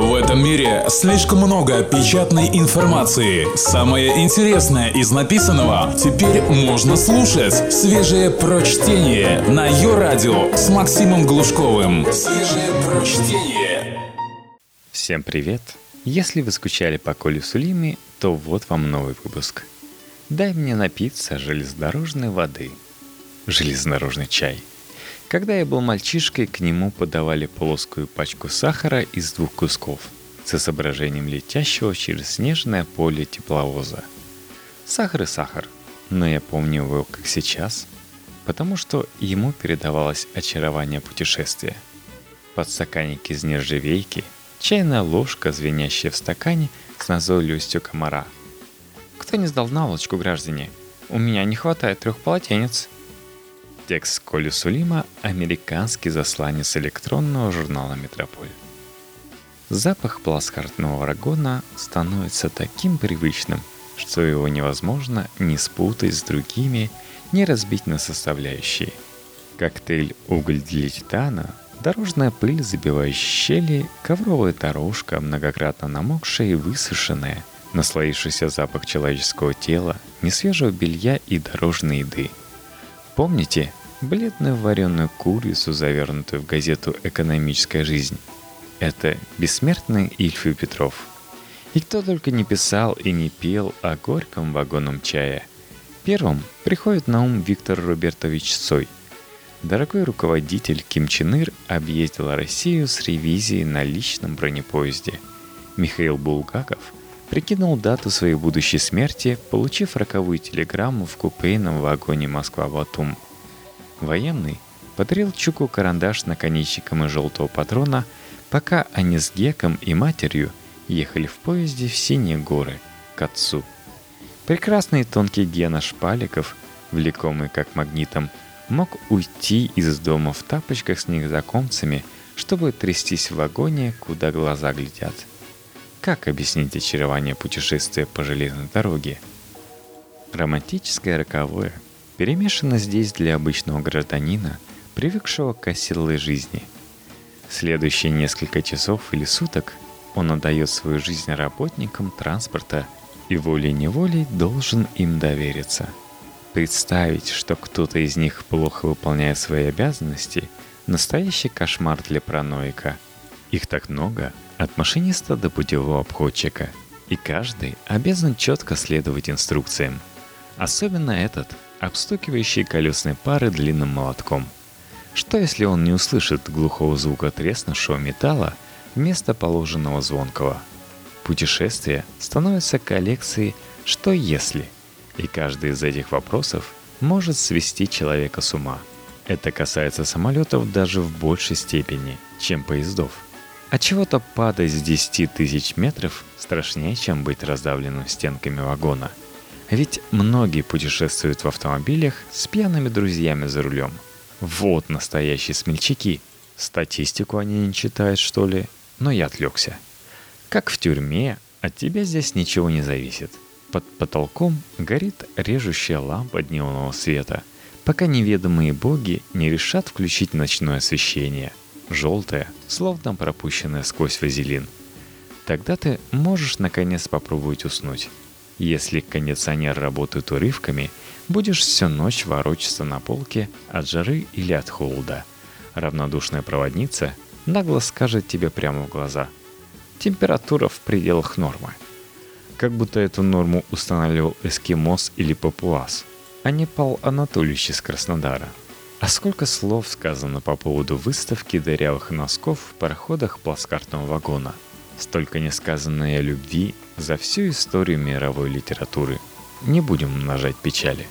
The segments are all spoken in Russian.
В этом мире слишком много печатной информации. Самое интересное из написанного теперь можно слушать. Свежее прочтение на ее радио с Максимом Глушковым. Свежее прочтение. Всем привет! Если вы скучали по Коле Сулиме, то вот вам новый выпуск. Дай мне напиться железнодорожной воды. Железнодорожный чай – когда я был мальчишкой, к нему подавали плоскую пачку сахара из двух кусков с изображением летящего через снежное поле тепловоза. Сахар и сахар, но я помню его как сейчас, потому что ему передавалось очарование путешествия. Подстаканник из нержавейки, чайная ложка, звенящая в стакане с назойливостью комара. Кто не сдал наволочку, граждане? У меня не хватает трех полотенец – Текст Коли Сулима – американский засланец электронного журнала «Метрополь». Запах плацкартного вагона становится таким привычным, что его невозможно ни спутать с другими, ни разбить на составляющие. Коктейль «Уголь для титана», дорожная пыль, забивающая щели, ковровая дорожка, многократно намокшая и высушенная, наслоившийся запах человеческого тела, несвежего белья и дорожной еды. Помните, бледную вареную курицу, завернутую в газету «Экономическая жизнь». Это бессмертный Ильф Петров. И кто только не писал и не пел о горьком вагонном чае. Первым приходит на ум Виктор Робертович Цой. Дорогой руководитель Ким Чен Ир объездил Россию с ревизией на личном бронепоезде. Михаил Булгаков прикинул дату своей будущей смерти, получив роковую телеграмму в купейном вагоне Москва-Батум – Военный подарил Чуку карандаш наконечником из желтого патрона, пока они с Геком и матерью ехали в поезде в Синие горы, к отцу. Прекрасный тонкий Гена Шпаликов, влекомый как магнитом, мог уйти из дома в тапочках с незнакомцами, чтобы трястись в вагоне, куда глаза глядят. Как объяснить очарование путешествия по железной дороге? Романтическое роковое – перемешано здесь для обычного гражданина, привыкшего к оседлой жизни. Следующие несколько часов или суток он отдает свою жизнь работникам транспорта и волей-неволей должен им довериться. Представить, что кто-то из них плохо выполняет свои обязанности – настоящий кошмар для параноика. Их так много, от машиниста до путевого обходчика, и каждый обязан четко следовать инструкциям. Особенно этот – обстукивающие колесные пары длинным молотком. Что если он не услышит глухого звука треснувшего металла вместо положенного звонкого? Путешествие становится коллекцией «что если?», и каждый из этих вопросов может свести человека с ума. Это касается самолетов даже в большей степени, чем поездов. А чего-то падать с 10 тысяч метров страшнее, чем быть раздавленным стенками вагона – ведь многие путешествуют в автомобилях с пьяными друзьями за рулем. Вот настоящие смельчаки. Статистику они не читают, что ли? Но я отвлекся. Как в тюрьме, от тебя здесь ничего не зависит. Под потолком горит режущая лампа дневного света, пока неведомые боги не решат включить ночное освещение. Желтое, словно пропущенное сквозь вазелин. Тогда ты можешь наконец попробовать уснуть. Если кондиционер работает урывками, будешь всю ночь ворочаться на полке от жары или от холода. Равнодушная проводница нагло скажет тебе прямо в глаза. Температура в пределах нормы. Как будто эту норму устанавливал эскимос или папуас, а не Пал Анатольевич из Краснодара. А сколько слов сказано по поводу выставки дырявых носков в пароходах плацкартного вагона – Столько несказанной любви за всю историю мировой литературы. Не будем умножать печали.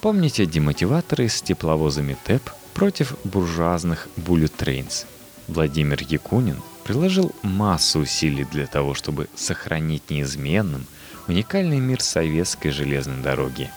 Помните демотиваторы с тепловозами ТЭП против буржуазных Trains? Владимир Якунин приложил массу усилий для того, чтобы сохранить неизменным уникальный мир советской железной дороги.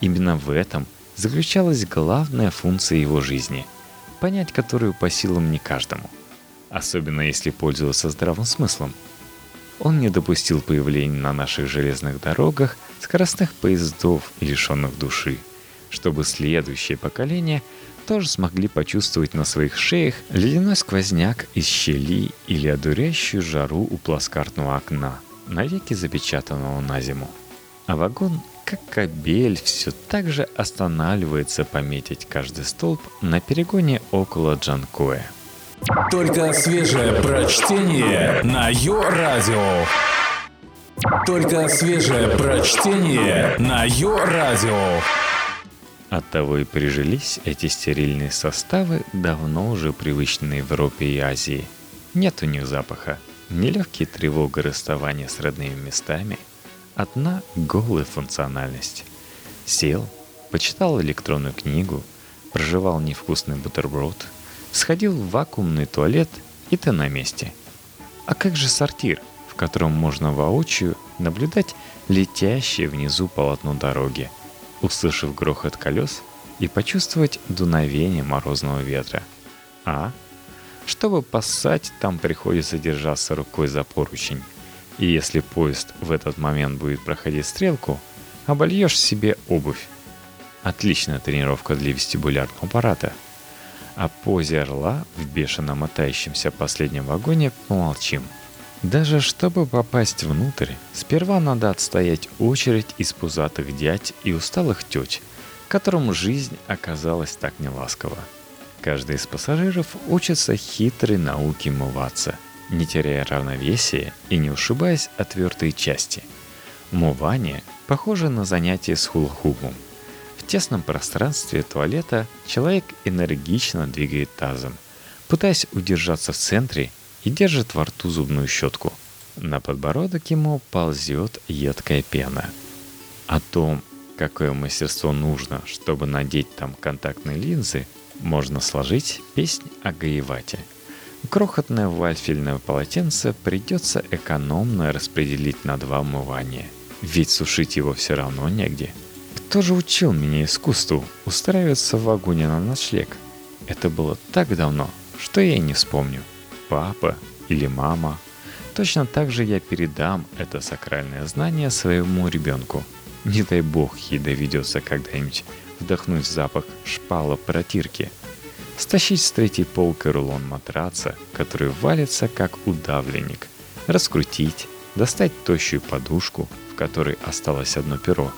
Именно в этом заключалась главная функция его жизни, понять которую по силам не каждому – особенно если пользоваться здравым смыслом. Он не допустил появления на наших железных дорогах скоростных поездов, лишенных души, чтобы следующее поколение тоже смогли почувствовать на своих шеях ледяной сквозняк из щели или одуряющую жару у пласкартного окна, навеки запечатанного на зиму. А вагон, как кабель, все так же останавливается пометить каждый столб на перегоне около Джанкоя. Только свежее прочтение на Йо-Радио. Только свежее прочтение на Йо-Радио. Оттого и прижились эти стерильные составы, давно уже привычные в Европе и Азии. Нет у них запаха, нелегкие тревога расставания с родными местами, одна голая функциональность. Сел, почитал электронную книгу, проживал невкусный бутерброд, сходил в вакуумный туалет, и ты на месте. А как же сортир, в котором можно воочию наблюдать летящее внизу полотно дороги – услышав грохот колес и почувствовать дуновение морозного ветра. А? Чтобы поссать, там приходится держаться рукой за поручень. И если поезд в этот момент будет проходить стрелку, обольешь себе обувь. Отличная тренировка для вестибулярного аппарата. О позе орла в бешено мотающемся последнем вагоне помолчим – даже чтобы попасть внутрь, сперва надо отстоять очередь из пузатых дядь и усталых теть, которым жизнь оказалась так неласкова. Каждый из пассажиров учится хитрой науке мываться, не теряя равновесия и не ушибаясь от твердой части. Мывание похоже на занятие с хулхубом. В тесном пространстве туалета человек энергично двигает тазом, пытаясь удержаться в центре и держит во рту зубную щетку. На подбородок ему ползет едкая пена. О том, какое мастерство нужно, чтобы надеть там контактные линзы, можно сложить песнь о Гаевате. Крохотное вальфельное полотенце придется экономно распределить на два умывания, ведь сушить его все равно негде. Кто же учил меня искусству устраиваться в вагоне на ночлег? Это было так давно, что я и не вспомню папа или мама. Точно так же я передам это сакральное знание своему ребенку. Не дай бог ей доведется когда-нибудь вдохнуть запах шпала протирки. Стащить с третьей полки рулон матраца, который валится как удавленник. Раскрутить, достать тощую подушку, в которой осталось одно перо.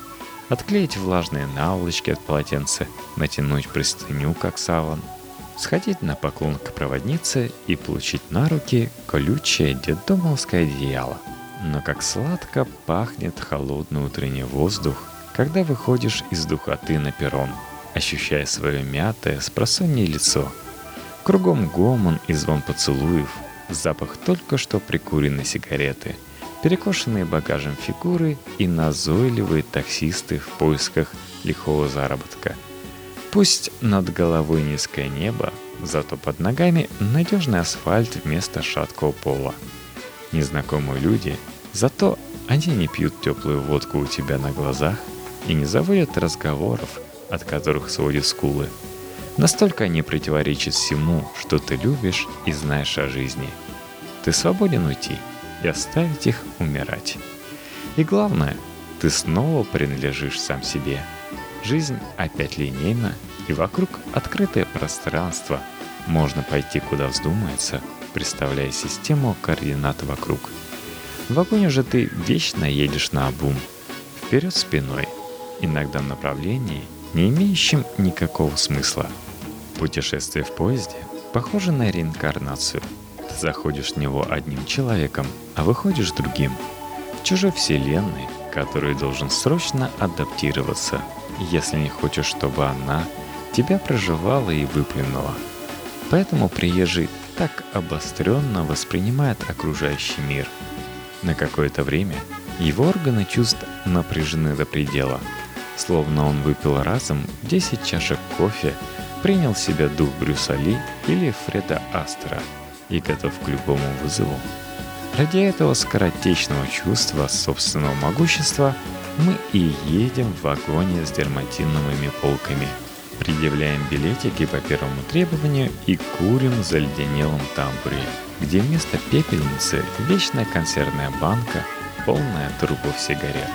Отклеить влажные наволочки от полотенца, натянуть простыню, как саван – сходить на поклон к проводнице и получить на руки колючее детдомовское одеяло. Но как сладко пахнет холодный утренний воздух, когда выходишь из духоты на перрон, ощущая свое мятое с лицо. Кругом гомон и звон поцелуев, запах только что прикуренной сигареты, перекошенные багажем фигуры и назойливые таксисты в поисках лихого заработка – Пусть над головой низкое небо, зато под ногами надежный асфальт вместо шаткого пола. Незнакомые люди, зато они не пьют теплую водку у тебя на глазах и не заводят разговоров, от которых сводят скулы. Настолько они противоречат всему, что ты любишь и знаешь о жизни. Ты свободен уйти и оставить их умирать. И главное, ты снова принадлежишь сам себе – Жизнь опять линейна, и вокруг открытое пространство. Можно пойти куда вздумается, представляя систему координат вокруг. В вагоне же ты вечно едешь на обум, вперед спиной, иногда в направлении, не имеющем никакого смысла. Путешествие в поезде похоже на реинкарнацию. Ты заходишь в него одним человеком, а выходишь другим. В чужой вселенной, который должен срочно адаптироваться – если не хочешь, чтобы она тебя проживала и выплюнула. Поэтому приезжий так обостренно воспринимает окружающий мир. На какое-то время его органы чувств напряжены до предела, словно он выпил разом 10 чашек кофе, принял в себя дух Брюса Ли или Фреда Астера и готов к любому вызову. Ради этого скоротечного чувства собственного могущества мы и едем в вагоне с дерматиновыми полками. Предъявляем билетики по первому требованию и курим в заледенелом тамбуре, где вместо пепельницы вечная консервная банка, полная трупов сигарет.